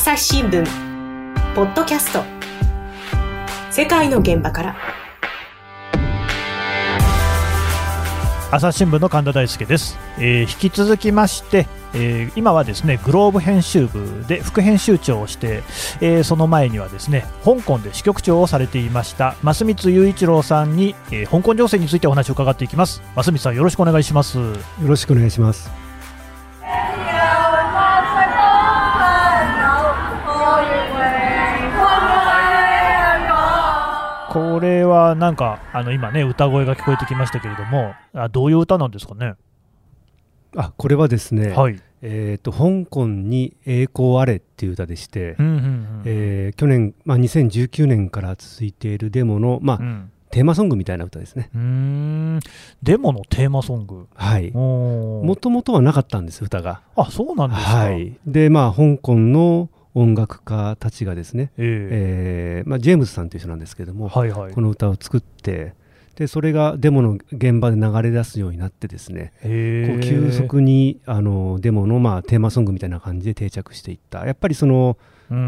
朝日新聞。ポッドキャスト。世界の現場から。朝日新聞の神田大輔です、えー、引き続きまして、えー、今はですねグローブ編集部で副編集長をして、えー、その前にはですね香港で支局長をされていました増光雄一郎さんに、え香港情勢についてお話を伺っていきます。増光さんよろしくお願いします。よろしくお願いしますこれはなんか、あの今ね、歌声が聞こえてきましたけれども、あどういう歌なんですかね？あこれはですね、はい、えーと、香港に栄光あれっていう歌でして、え去年、まあ、2019年から続いているデモの、まあ、うん、テーマソングみたいな歌ですね。うん。デモのテーマソング。はい。もともとはなかったんです歌が。あそうなんですか、はい、でまあ香港の音楽家たちがですね、えー、えー、まあ、ジェームズさんという人なんですけども、はいはい、この歌を作ってでそれがデモの現場で流れ出すようになってですねこう急速にあのデモのまあテーマソングみたいな感じで定着していった。やっぱりその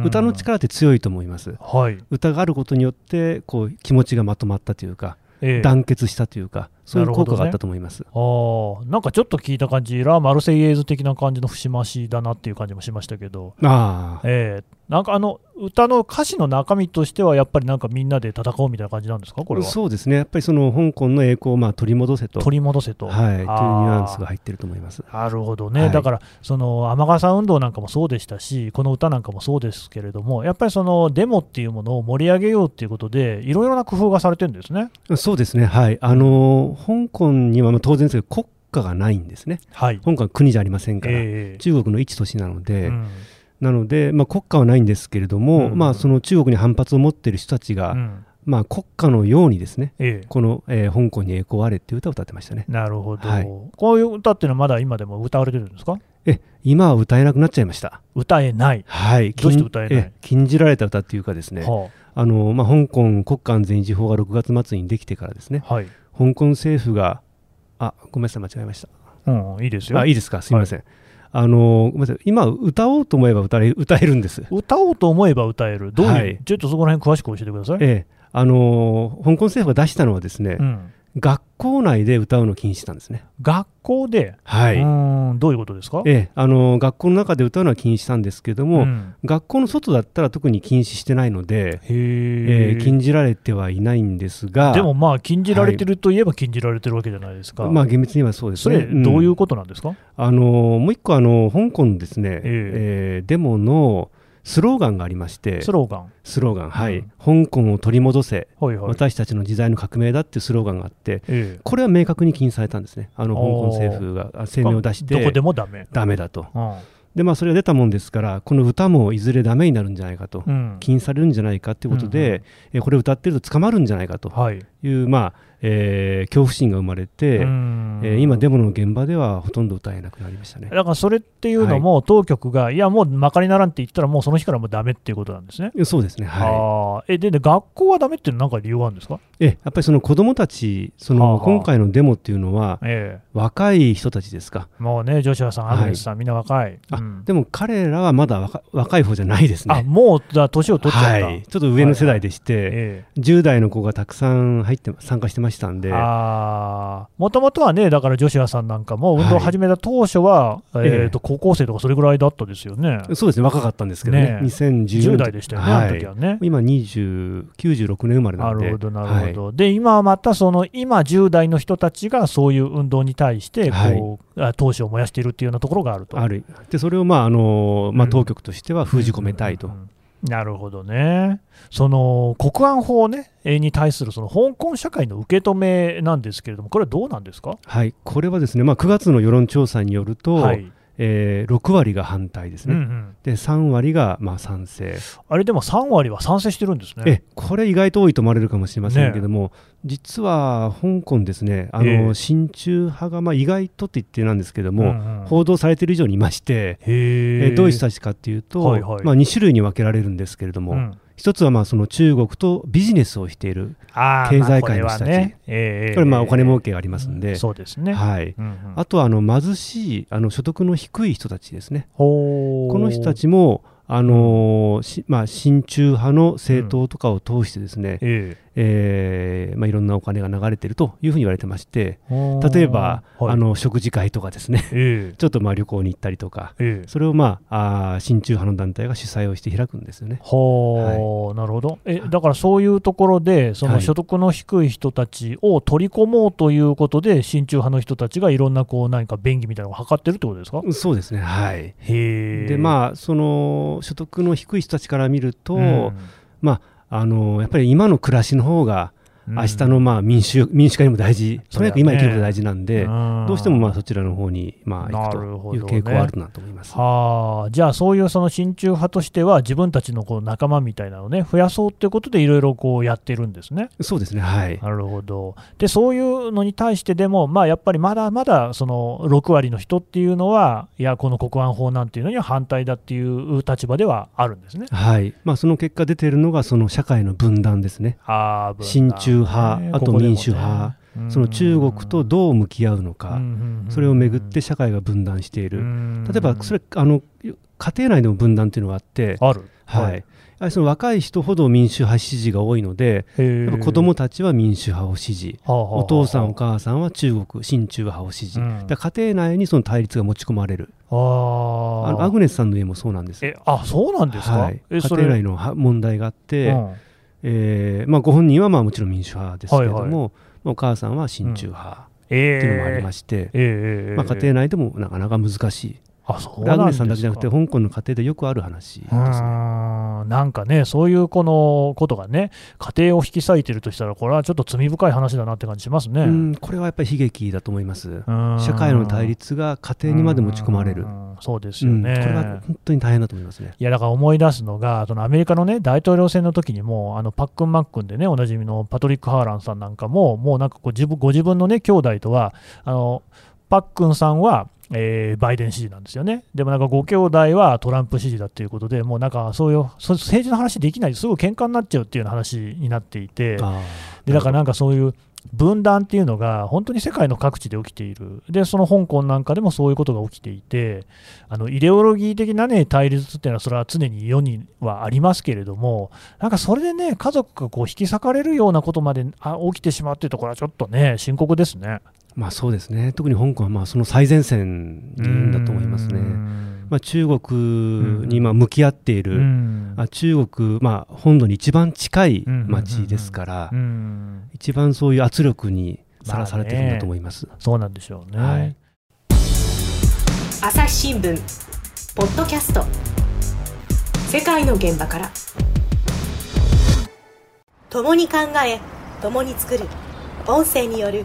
歌の力って強いと思います、はい、歌があることによってこう気持ちがまとまったというか、えー、団結したというかそういう効果があったと思います、ね、あなんかちょっと聞いた感じ、ラ・マルセイエーズ的な感じの節回しだなっていう感じもしましたけど、あえー、なんかあの歌の歌詞の中身としては、やっぱりなんかみんなで戦おうみたいな感じなんですか、これは。そうですね、やっぱりその香港の栄光をまあ取り戻せと、取り戻せと、はい、というニュアンスが入ってると思います。なるほどね、はい、だからその雨傘運動なんかもそうでしたし、この歌なんかもそうですけれども、やっぱりそのデモっていうものを盛り上げようっていうことで、いろいろな工夫がされてるんですね。そうですね、はい、あの香港ににはま当然ですけど国家がないんですね、はい、香港は国じゃありませんから、えー、中国の一都市なので、うん、なので、まあ、国家はないんですけれども、うん、まあ、その中国に反発を持っている人たちが、うん、まあ、国家のようにですね、えー、この、えー、香港に栄光あれっていう歌を歌ってましたね。なるほど、はい、こういう歌っていうのはまだ今でも歌われてるんですか？え今は歌えなくなっちゃいました。歌えない。はい。どうして歌えない？禁じられた歌っていうかですね、はあ、あのまあ、香港国家安全維持法が6月末にできてからですね、はい、香港政府があ、ごめんなさい、間違えました。うん、いいですよ。あ、いいですか、すみません。はい、あのごめんなさい。今、歌おうと思えば歌え歌えるんです。歌おうと思えば歌える、どういう、はい、ちょっとそこら辺詳しく教えてください。ええ、あの香港政府が出したのはですね、うん、学校内で歌うのを禁止したんですね。学校で、はい、うん。どういうことですか、ええ、あの学校の中で歌うのは禁止したんですけども、うん、学校の外だったら特に禁止してないので、えー、禁じられてはいないんですが、でもまあ、禁じられてるといえば禁じられてるわけじゃないですか、まあ、厳密にはそうですね。それ、どういうことなんですか、うん、あのもう一個あの、香港ですね、えー、えー、デモのスローガンがありましてスローガン。スローガンはい、うん、香港を取り戻せ、はいはい、私たちの時代の革命だっていうスローガンがあって、ええ、これは明確に禁止されたんですね。あの香港政府が声明を出してどこでもダメ。ダメだと、うん、でまあそれが出たもんですからこの歌もいずれダメになるんじゃないかと、うん、禁止されるんじゃないかということで、うんうん、えこれを歌ってると捕まるんじゃないかとい。う、はい、まあえー、恐怖心が生まれて、えー、今、デモの現場ではほとんど歌えなくなりましたね。だからそれっていうのも、当局が、い、や、もうまかりならんって言ったら、もうその日からもうだめっていうことなんですね。そうですね、はい、あえでで、学校はだめっていうのは、何か理由があるんですか？えやっぱりその子どもたち、その今回のデモっていうのは、えー、若い人たちですか？もうね、ジョシュアさん、アグネスさん、みんな若い。あでも彼らはまだ若若い方じゃないですね。あもうだ年を取っちゃった、はい、ちょっと上の世代でして、はいはいえー、10代の子がたくさん入って参加してましたんで。あもともとはね、だから女子屋さんなんかも、運動を始めた当初は、はい、えー、と高校生とかそれぐらいだったですよね。そうですね、若かったんですけどね、ね2010代でしたよね、はい、あの時はね。今20、96年生まれなんで。なるほど、なるほど。はい、で、今はまた、その今10代の人たちがそういう運動に対して、こう、はい、闘志を燃やしているっていうようなところがあると。あるでそれを、まああのまあ、当局としては封じ込めたいと。うんうんうんなるほどね。その国安法、ね、に対するその香港社会の受け止めなんですけれども、これはどうなんですか、はい、これはですね、まあ、9月の世論調査によると、はいえー、6割が反対ですね、うんうん、で3割がまあ賛成。あれでも3割は賛成してるんですね。えこれ、意外と多いと思われるかもしれませんけども、ね、実は香港ですね、あの、えー、親中派がまあ意外とって言ってなんですけども、うんうん、報道されている以上にいまして、え。ー、どういう人たちかっていうと、はいはい、まあ、2種類に分けられるんですけれども、うん一つはまあその中国とビジネスをしている経済界の人たち、ね。えー、これまあお金儲けがありますんで、そうですね、はい。あとはあの貧しいあの所得の低い人たちですね、この人たちもあのー、まあ、親中派の政党とかを通してですね、うん、ええー、まあ、いろんなお金が流れているというふうに言われてまして例えば、はい、あの食事会とかですね、えー、ちょっとまあ旅行に行ったりとか、えー、それを、まあ、あ親中派の団体が主催をして開くんですよね。はい、なるほど。えだからそういうところでその所得の低い人たちを取り込もうということで、親中派の人たちがいろんなこう何か便宜みたいなのを図ってるってことですか？そうですね。はい。でまあその所得の低い人たちから見ると、うん、まああのやっぱり今の暮らしの方が明日のまあ民主民主化にも大事、とにかく今生きることが大事なんで、どうしてもまあそちらの方にまあ行くという傾向はあるなと思います、ね、はあ、じゃあ、そういうその親中派としては、自分たちのこう仲間みたいなのを、ね、増やそうということで、いろいろこうやってるんですね。そうですね、はい、なるほど。で、そういうのに対してでも、まあ、やっぱりまだまだその6割の人っていうのは、いや、この国安法なんていうのには反対だっていう立場ではあるんですね、はい。まあ、その結果、出ているのが、その社会の分断ですね。あ親中派、あと民主派、その中国とどう向き合うのか、それをめぐって社会が分断している、例えばそれあの家庭内でも分断というのがあって、ある。はい。その若い人ほど民主派支持が多いので、やっぱ子どもたちは民主派を支持、お父さん、お母さんは中国、親中派を支持、だ家庭内にその対立が持ち込まれる、あのアグネスさんの家もそうなんです。えあそうなんですか、はい、家庭内の問題があって、えーまあ、ご本人はまあもちろん民主派ですけれども、はいはい、お母さんは親中派っていうのもありまして、えー、まあ、家庭内でもなかなか難しい。あそうラグネさんだけじゃなくて、香港の家庭でよくある話ですね。なんかね、そういうこのことがね、家庭を引き裂いてるとしたら、これはちょっと罪深い話だなって感じしますね。これはやっぱり悲劇だと思います。社会の対立が家庭にまで持ち込まれる。そうですよね、これは本当に大変だと思いますね。いや、だから思い出すのが、そのアメリカのね、大統領選の時にも、あのパックンマックンでね、おなじみのパトリック・ハーランさんなんかも、もうなんかこう自分ご自分のね、兄弟とは、あのパックンさんは、えー、バイデン支持なんですよね。でもなんかご兄弟はトランプ支持だということで、もうなんかそういう政治の話できない、すぐ喧嘩になっちゃうっていうような話になっていて、でだからなんかそういう分断っていうのが本当に世界の各地で起きている、でその香港なんかでもそういうことが起きていて、あのイデオロギー的な、ね、対立っていうのは、それは常に世にはありますけれども、なんかそれでね、家族がこう引き裂かれるようなことまで起きてしまうっていうところは、ちょっとね、深刻ですね。まあそうですね、特に香港はまあその最前線にいるんだと思いますね。まあ、中国にまあ向き合っている、あ中国、まあ、本土に一番近い町ですから、一番そういう圧力にさらされてるんだと思います。まあね、そうなんでしょうね、はい、朝日新聞ポッドキャスト。世界の現場から。共に考え共に作る。音声による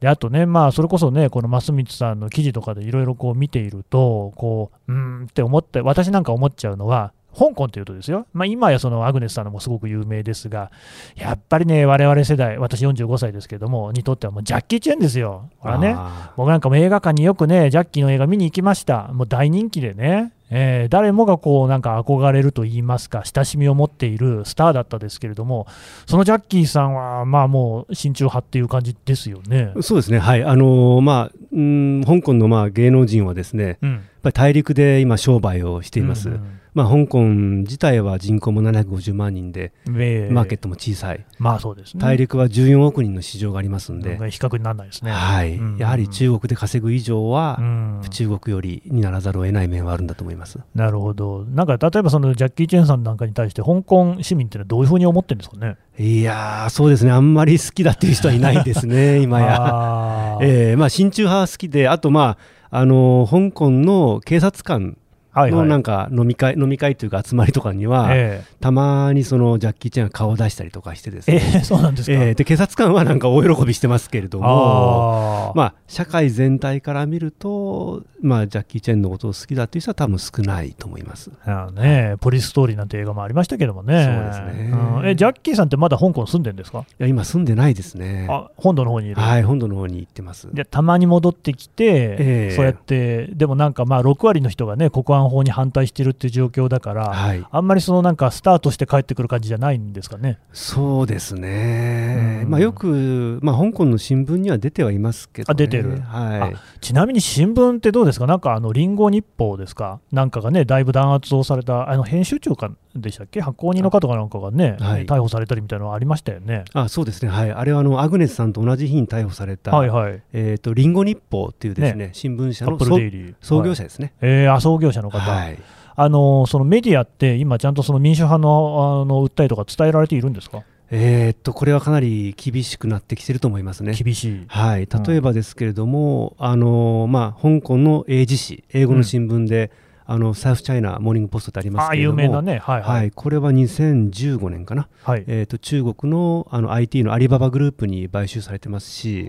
であとね、まあ、それこそね、この増光さんの記事とかでいろいろこう見ていると、こう、うんって思って、私なんか思っちゃうのは、香港というとですよ、まあ、今やそのアグネスさんのもすごく有名ですが、やっぱりね、我々世代、私45歳ですけども、にとってはもうジャッキー・チェンですよ。これはね、僕なんかも映画館によくね、ジャッキーの映画見に行きました。もう大人気でね、えー、誰もがこうなんか憧れると言いますか、親しみを持っているスターだったですけれども、そのジャッキーさんは、まあもう、親中派っていう感じですよね。そうですね、はい、あのー、まあ、うん香港のまあ芸能人はですね、うん、やっぱり大陸で今、商売をしています。うんうんまあ、香港自体は人口も750万人で、マーケットも小さい、まあそうですね、大陸は14億人の市場がありますんで、比較にならないですね、はい、うん。うん、やはり中国で稼ぐ以上は、うん、中国よりにならざるを得ない面はあるんだと思います。なるほど、なんか例えばそのジャッキー・チェンさんなんかに対して、香港市民ってのはどういうふうに思ってるんですかね？いやそうですね、あんまり好きだっていう人はいないですね、今や。えーまあ、親中派は好きで、あと、まああの香港の警察官のなんか飲み会、飲み会というか集まりとかには、えー、たまにそのジャッキー・チェンが顔を出したりとかしてですね、えー、そうなんですか、えー、で警察官はなんか大喜びしてますけれども、あまあ、社会全体から見ると、まあ、ジャッキー・チェンのことを好きだという人は多分少ないと思います。あね、ポリストーリーなんて映画もありましたけどもね、そうですね、うん、えジャッキーさんってまだ香港住んでるんですか？いや今、住んでないですね。あ本土の方にいる。はい本土の方に行ってます。でたまに戻ってきて、えー、そうやってでもなんかまあ6割の人がね国安法に反対してるっていう状況だから、はい、あんまりそのなんかスタートして帰ってくる感じじゃないんですかね。そうですね、まあ、よく、まあ、香港の新聞には出てはいますけど、ね、あ出てる、はい、ちなみに新聞ってどうですか？なんかあのリンゴ日報ですか？なんかがねだいぶ弾圧をされたあの編集長かでしたっけ？発行人の方かなんかがね、はい、逮捕されたりみたいなのありましたよね。あそうですね。はい。あれはあのアグネスさんと同じ日に逮捕された、はいはい、えーと、リンゴ日報っていうですね、ね、新聞社の創業者ですね。はい、えー、あ創業者の方、はい、あのそのメディアって今、ちゃんとその民主派のあの訴えとか伝えられているんですか？えー、っとこれはかなり厳しくなってきてると思いますね。厳しい、はい、例えばですけれども、うん、あのまあ、香港の英字紙、英語の新聞で、うんあのサウスチャイナモーニングポストってありますけれども、有名なね、はい、はい。はい、これは2015年かな、はい、えーと、中国のあの IT のアリババグループに買収されてますし、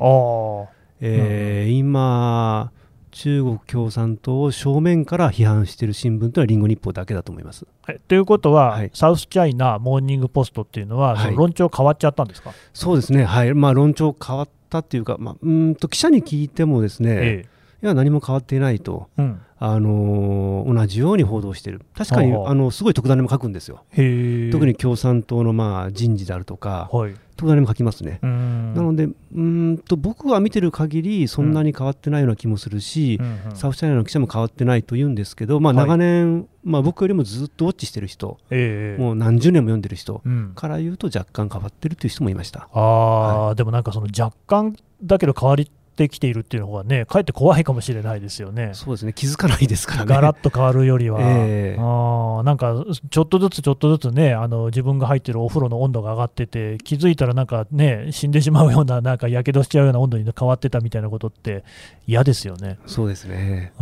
えー、うん、今、中国共産党を正面から批判している新聞というのはリンゴ日報だけだと思います。はい、ということは、はい、サウスチャイナモーニングポストっていうのは、はい、論調変わっちゃったんですか？そうですね、はい。まあ、論調変わったっていうか、まあ、うんと記者に聞いてもですね、ええ。いや何も変わっていないと、うん、あの同じように報道している、確かにあのすごい特ダネも書くんですよ、特に共産党のまあ人事であるとか、はい、特ダネも書きますね。なのでうんと、僕は見てる限り、そんなに変わってないような気もするし、うん、サウスチャイナの記者も変わってないと言うんですけど、まあ、長年、はい、まあ、僕よりもずっとウォッチしてる人、もう何十年も読んでる人から言うと、若干変わってるという人もいました。あはい、でもなんかその若干だけど変わりってきているっていうのがね、かえって怖いかもしれないですよね。そうですね、気づかないですからね。ガラッと変わるよりは、えー、あなんかちょっとずつちょっとずつね、あの自分が入ってるお風呂の温度が上がってて、気づいたらなんかね、死んでしまうような、なんかやけどしちゃうような温度に変わってたみたいなことって嫌ですよね。そうですね。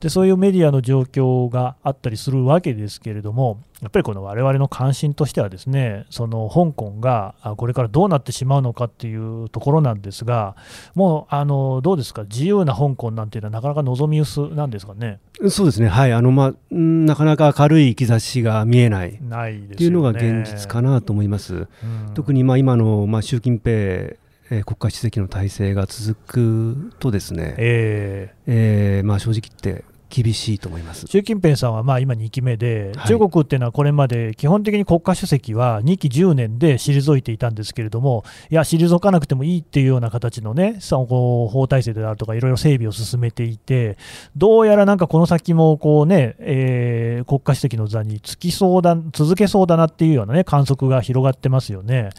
でそういうメディアの状況があったりするわけですけれども、やっぱりこの我々の関心としてはですねその香港がこれからどうなってしまうのかっていうところなんですがもうあのどうですか？自由な香港なんていうのはなかなか望み薄なんですかね？そうですね。はい。あの、まあ、なかなか明るい兆しが見えないないっていうのが現実かなと思います。特にまあ今の、まあ、習近平え国家主席の体制が続くとですね、えー、えー、まあ、正直言って厳しいと思います。習近平さんはまあ今2期目で、はい、中国っていうのはこれまで基本的に国家主席は2期10年で退いていたんですけれども、いや、退かなくてもいいっていうような形のね、そのこう法体制であるとか、いろいろ整備を進めていて、どうやらなんかこの先もこうね、えー、国家主席の座につきそうだ続けそうだなっていうようなね、観測が広がってますよね。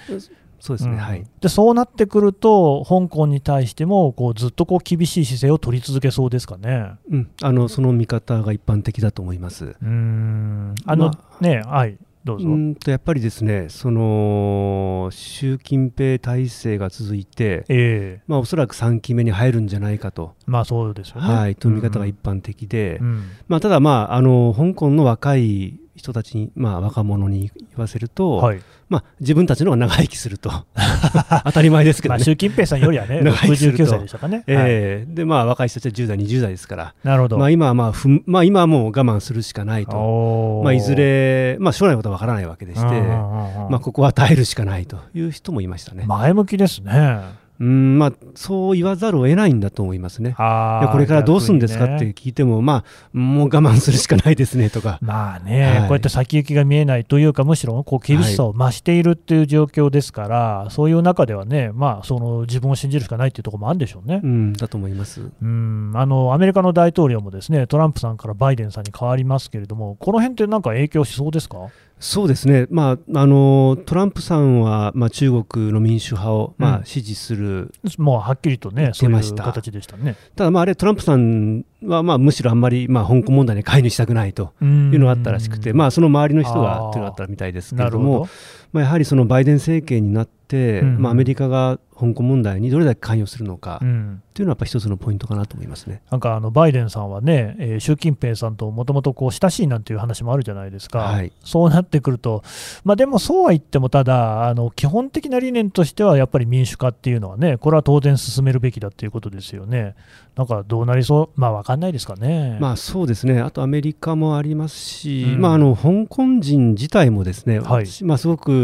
そうですね、うん、はい、でそうなってくると、香港に対してもこうずっとこう厳しい姿勢を取り続けそうですかね、うん、あのその見方が一般的だと思います。うん。あの、まあ、ねはい。どうぞ。うんとやっぱりですねその習近平体制が続いて、えーまあ、おそらく3期目に入るんじゃないかと、まあそうですよね。はい、という見方が一般的で、うん、まあ、ただ、まあ、あの香港の若い人たちに、まあ、若者に言わせると、はい、まあ、自分たちの方が長生きすると。当たり前ですけどね。習近平さんよりはね 69歳でしたかね、えー、はい、でまあ、若い人たちは10代20代ですから。なるほど、まあ、今は、まあふまあ、今はもう我慢するしかないと、まあ、いずれ、まあ、将来のことは分からないわけでして、まあ、ここは耐えるしかないという人もいましたね。前向きですねうんまあ、そう言わざるを得ないんだと思いますね。これからどうするんですかって聞いても、ね、まあ、もう我慢するしかないですねとか。まあね、はい、こうやって先行きが見えないというか、むしろこう厳しさを増しているっていう状況ですから、はい、そういう中ではね、まあ、その自分を信じるしかないっていうところもあるんでしょうね。うん、だと思いますうんあのアメリカの大統領もですねトランプさんからバイデンさんに変わりますけれども、この辺ってなんか影響しそうですか？そうですね、まあ、あのトランプさんは、まあ、中国の民主派を、まあ、支持する、もうはっきりとね、そういう形でしたね。ただ、まあ、あれ、トランプさんは、まあ、むしろあんまり、まあ、香港問題に介入したくないというのがあったらしくて、まあ、その周りの人がというのがあったみたいですけれども、まあ、やはりそのバイデン政権になって、うん、まあ、アメリカが香港問題にどれだけ関与するのかというのは、やっぱり一つのポイントかなと思いますね。なんかあのバイデンさんはね、えー、習近平さんともともと親しいなんていう話もあるじゃないですか、はい、そうなってくると、まあ、でもそうは言っても、ただあの、基本的な理念としては、やっぱり民主化っていうのはね、これは当然進めるべきだっていうことですよね。なんかどうなりそう、まあ、分かんないですかね。まあ、そうですね、あとアメリカもありますし、うん、まあ、あの香港人自体もですね、はい、まあ、すごく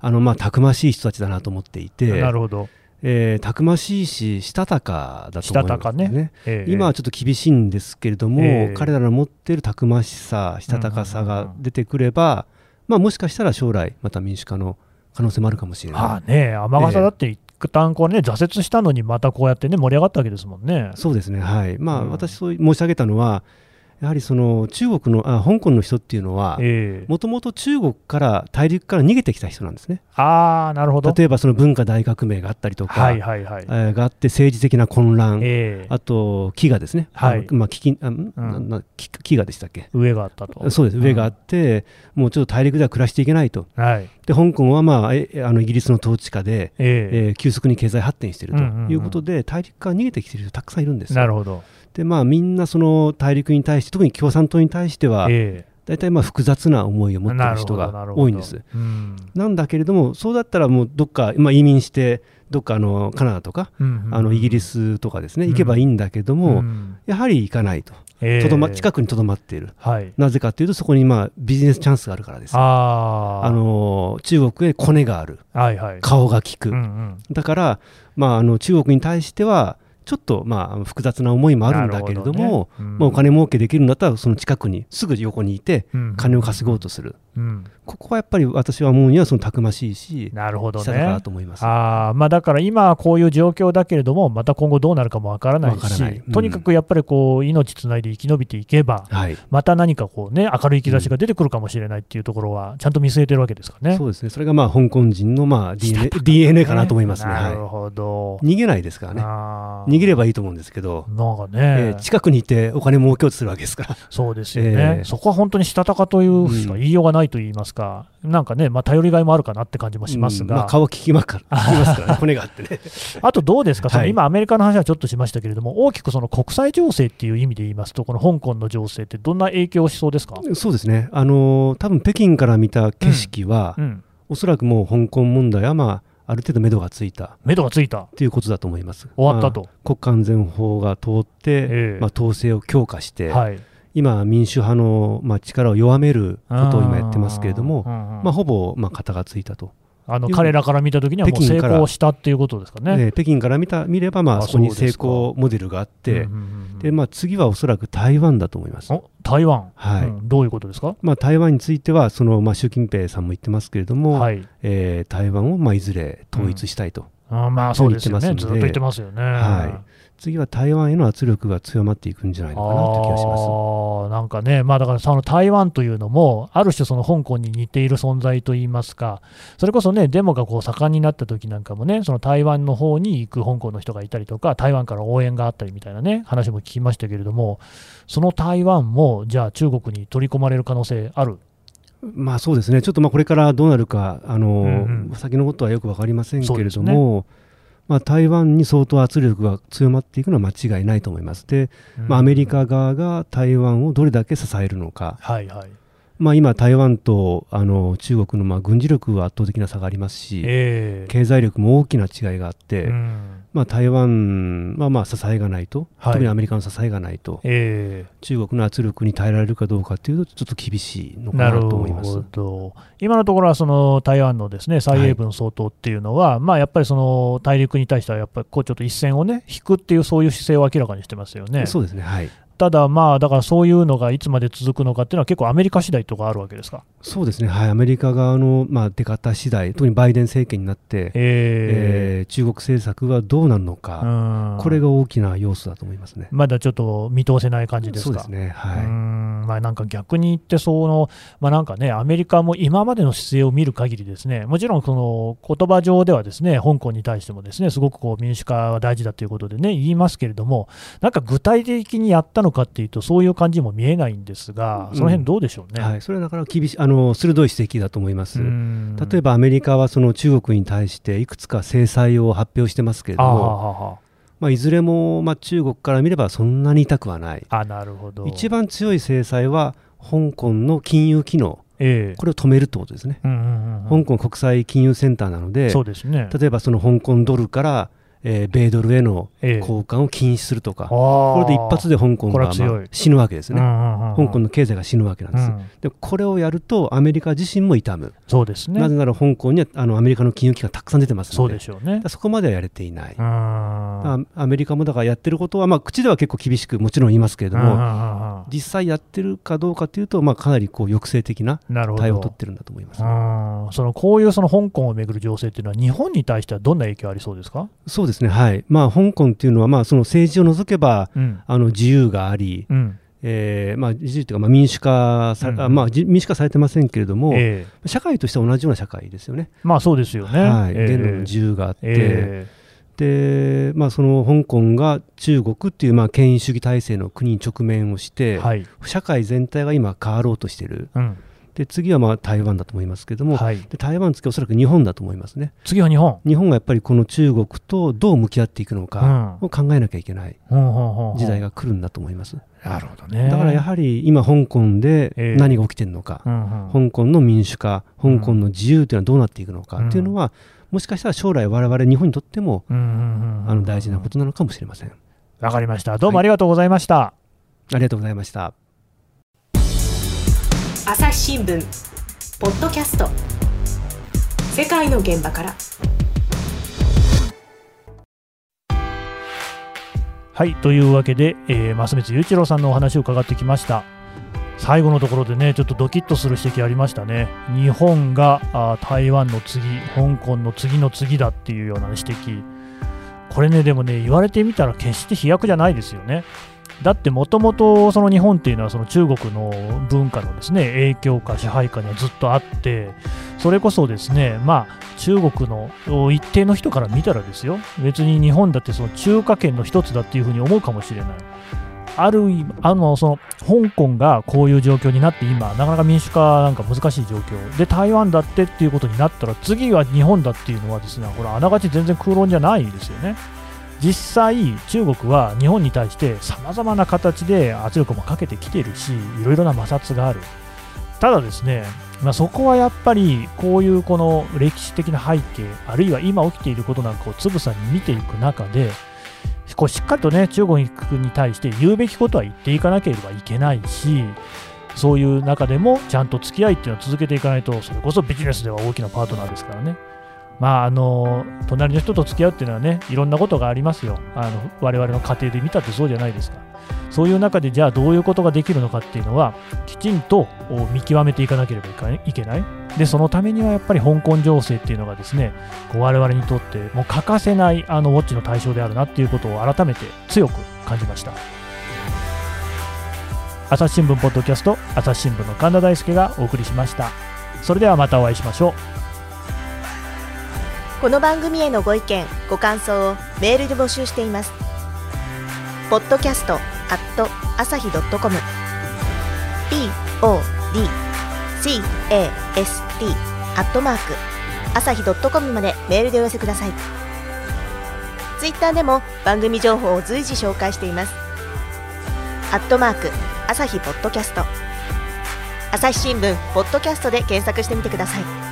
あのまあたくましい人たちだなと思っていて。なるほど。えー、たくましいし、したたかだと思いますね、ね。えー、今はちょっと厳しいんですけれども、えー、彼らの持っているたくましさ、したたかさが出てくれば、まあ、もしかしたら将来、また民主化の可能性もあるかもしれない。あね、雨傘だって一旦こう、ね、挫折したのに、またこうやって、ね、盛り上がったわけですもんね。そうですね、はい。まあ、うん、私、そう申し上げたのは、やはりその中国のあ香港の人っていうのはもともと中国から大陸から逃げてきた人なんですね。あなるほど。例えばその文化大革命があったりとか、はいはいはい、えー、があって政治的な混乱、えー、あと飢餓ですね、はい。まあ、飢飢あ、うん、飢餓でしたっけ？上があったと。そうです。上があって、うん、もうちょっと大陸では暮らしていけないと、はい、で香港は、まあ、えあのイギリスの統治下で、えー、えー、急速に経済発展しているということで、うんうん。うん、大陸から逃げてきている人たくさんいるんですなるほどでまあ、みんなその大陸に対して、特に共産党に対しては、えー、大体まあ複雑な思いを持っている人が多いんです。うん。なんだけれども、そうだったらもうどっか、まあ、移民して、どっかあのカナダとか、うんうん、あのイギリスとかですね、行けばいいんだけども、うん、やはり行かないと。とどま近くにとどまっている、はい、なぜかというと、そこにまあビジネスチャンスがあるからです、ああの中国へコネがある、はいはい、顔が利く、うんうん、だから、まあ、あの中国に対しては、ちょっとまあ複雑な思いもあるんだけれども、ね。うん、まあ、お金儲けできるんだったらその近くにすぐ横にいて金を稼ごうとする、うん、ここはやっぱり私は思うにはそのたくましいしなるほど、ね、したかなと思います。あ、まあ、だから今はこういう状況だけれどもまた今後どうなるかもわからないし、うん、とにかくやっぱりこう命つないで生き延びていけば、はい、また何かこう、ね、明るい兆しが出てくるかもしれないっていうところはちゃんと見据えてるわけですかね。そうですね。それがまあ香港人のまあ DNA, DNA かなと思いますね。なるほど、はい、逃げないですからね。逃げればいいと思うんですけど、なんかね、えー、近くにいてお金儲けようとするわけですから。そうですよね、えー、そこは本当にしたたかというしか言いようがないと言いますか、うん、なんかね、まあ、頼りがいもあるかなって感じもしますが、うんまあ、顔聞きますから、聞きますからね、骨があってね。あとどうですか、その今、アメリカの話はちょっとしましたけれども、大きくその国際情勢っていう意味で言いますと、この香港の情勢って、どんな影響をしそうですか？そうですね、あの多分北京から見た景色は、うん。うん、おそらくもう香港問題は、まあ、ある程度目処がついた。目処がついた。ということだと思います。終わったと、まあ、国家安全法が通って、えー、まあ、統制を強化して、はい、今、民主派の、まあ、力を弱めることを今やってますけれども、まあ、ほぼ、まあ、型がついたと。あの彼らから見たときにはもう成功したっていうことですかね。北京から見た見れば、まあ、そこに成功モデルがあって、でまあ、次はおそらく台湾だと思います。台湾、はい、うん、どういうことですか、まあ、台湾についてはその、まあ、習近平さんも言ってますけれども、はい、えー、台湾を、まあ、いずれ統一したいと、うん、あまあそうですよね、ずっと言ってますよね。はい。次は台湾への圧力が強まっていくんじゃないのかなという気がしますなんかね、まあ、だからその台湾というのも、ある種、その香港に似ている存在といいますか、それこそね、デモがこう盛んになった時なんかもね、その台湾の方に行く香港の人がいたりとか、台湾から応援があったりみたいなね、話も聞きましたけれども、その台湾も、じゃあ、中国に取り込まれる可能性ある？まあそうですね、ちょっとまあこれからどうなるか、あの、うんうん、先のことはよく分かりませんけれども、まあ、台湾に相当圧力が強まっていくのは間違いないと思います。で、まあ、アメリカ側が台湾をどれだけ支えるのか、はいはいまあ、今、台湾とあの中国のまあ軍事力は圧倒的な差がありますし、えー、経済力も大きな違いがあって、まあ、台湾はまあ支えがないと、はい、特にアメリカの支えがないと、えー、中国の圧力に耐えられるかどうかというと、ちょっと厳しいのかなと思います。今のところはその台湾のですね蔡英文総統っていうのは、はい、まあ、やっぱりその大陸に対してはやっぱりこうちょっと一線を、ね、引くっていう、そういう姿勢を明らかにしてますよね。そうですねはいただ、まあ、だからそういうのがいつまで続くのかっていうのは、結構アメリカ次第とかあるわけですか？そうですね、はい、アメリカ側の、まあ、出方次第特にバイデン政権になって、えー、えー、中国政策がどうなるのか、これが大きな要素だと思いますね。まだちょっと見通せない感じですか？そうですね、はい。まあ、なんか逆に言って、その、まあ、なんかね、アメリカも今までの姿勢を見る限りですね、もちろんその言葉上ではですね香港に対してもですねすごくこう民主化は大事だということでね、言いますけれども、なんか具体的にやったのかっていうと、そういう感じも見えないんですが、その辺どうでしょうね、うん、はい、それはなかなか厳しいあの鋭い指摘だと思います。例えばアメリカはその中国に対していくつか制裁を発表してますけれども、まあ、いずれも、まあ、中国から見ればそんなに痛くはない。あなるほど。一番強い制裁は香港の金融機能。えー、これを止めるってことですね、うんうんうん、香港国際金融センターなのでそうです、ね、例えばその香港ドルからえー、米ドルへの交換を禁止するとか、えー、これで一発で香港が、まあ、死ぬわけですね、香港の経済が死ぬわけなんです、うん、でこれをやるとアメリカ自身も痛む。そうですね。なぜなら香港にはあのアメリカの金融機関たくさん出てますので。そうでしょう、ね、そこまではやれていない。アメリカもだからやってることは、まあ、口では結構厳しくもちろん言いますけれども実際やってるかどうかというと、まあ、かなりこう抑制的な対応を取ってるんだと思います、ね、そのこういうその香港をめぐる情勢というのは日本に対してはどんな影響ありそうですか？そうですね。はい。まあ香港っていうのは、まあ、その政治を除けば、うん、あの自由があり、うん。えーまあ、自由というか、まあ、民主化さ、うんまあ、民主化されてませんけれども、えー、社会としては同じような社会ですよね。まあそうですよね。はい、言論の自由があって、えー、でまあ、その香港が中国っていう、まあ、権威主義体制の国に直面をして、はい、社会全体が今変わろうとしている。うんで次はまあ台湾だと思いますけども、はい、で台湾次おそらく日本だと思いますね。次は日本？日本がやっぱりこの中国とどう向き合っていくのかを考えなきゃいけない時代が来るんだと思います、なるほどね。だからやはり今香港で何が起きてるのか、えーうんうん、香港の民主化香港の自由というのはどうなっていくのかっていうのは、もしかしたら将来我々日本にとっても、あの大事なことなのかもしれません。わかりました。どうもありがとうございました、はい、ありがとうございました朝日新聞ポッドキャスト。世界の現場から。はいというわけで、えー、増光雄一郎さんのお話を伺ってきました。最後のところでねちょっとドキッとする指摘ありましたね。日本があ台湾の次香港の次の次だっていうような指摘。これねでもね言われてみたら決して飛躍じゃないですよね。だってもともとその日本っていうのはその中国の文化のですね影響か支配下にはずっとあってそれこそですねまあ中国の一定の人から見たらですよ。別に日本だってその中華圏の一つだっていうふうに思うかもしれない。あるあのその香港がこういう状況になって今なかなか民主化なんか難しい状況。で台湾だってっていうことになったら次は日本だっていうのはですねこれあながち全然空論じゃないですよね。実際、中国は日本に対してさまざまな形で圧力もかけてきているし、いろいろな摩擦がある。ただですね、まあ、そこはやっぱりこういうこの歴史的な背景、あるいは今起きていることなんかをつぶさに見ていく中で、こうしっかりとね、中国に対して言うべきことは言っていかなければいけないし、そういう中でもちゃんと付き合いっていうのを続けていかないと、それこそビジネスでは大きなパートナーですからね。まあ、あの隣の人と付き合うっていうのはねいろんなことがありますよ。あの我々の家庭で見たってそうじゃないですか。そういう中でじゃあどういうことができるのかっていうのはきちんと見極めていかなければいけない。でそのためにはやっぱり香港情勢っていうのがですねこう我々にとってもう欠かせないあのウォッチの対象であるなっていうことを改めて強く感じました。朝日新聞ポッドキャスト朝日新聞の神田大輔がお送りしました。それではまたお会いしましょう。この番組へのご意見ご感想をメールで募集しています。ポッドキャストアット朝日ドットコム。podcast アットマーク朝日ドットコムまでメールでお寄せください。ツイッターでも番組情報を随時紹介しています。アットマーク朝日ポッドキャスト。朝日新聞ポッドキャストで検索してみてください。